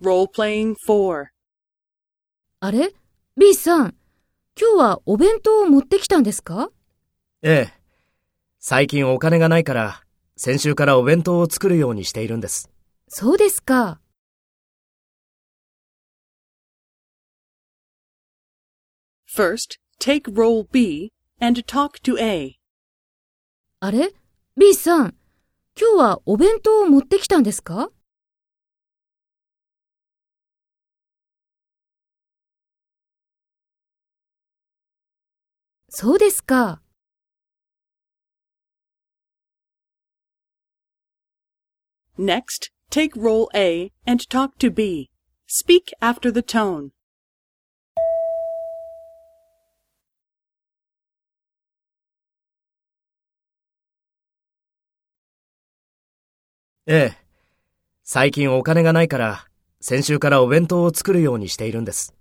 Role-playing 4. あれ ?B さん、今日はお弁当を持ってきたんですか？ええ。最近お金がないから、先週からお弁当を作るようにしているんです。そうですか。First, take role B and talk to A. あれ ?B さん、今日はお弁当を持ってきたんですか？そうですか。Next, take role A and talk to B. Speak after the tone. ええ。最近お金がないから、先週からお弁当を作るようにしているんです。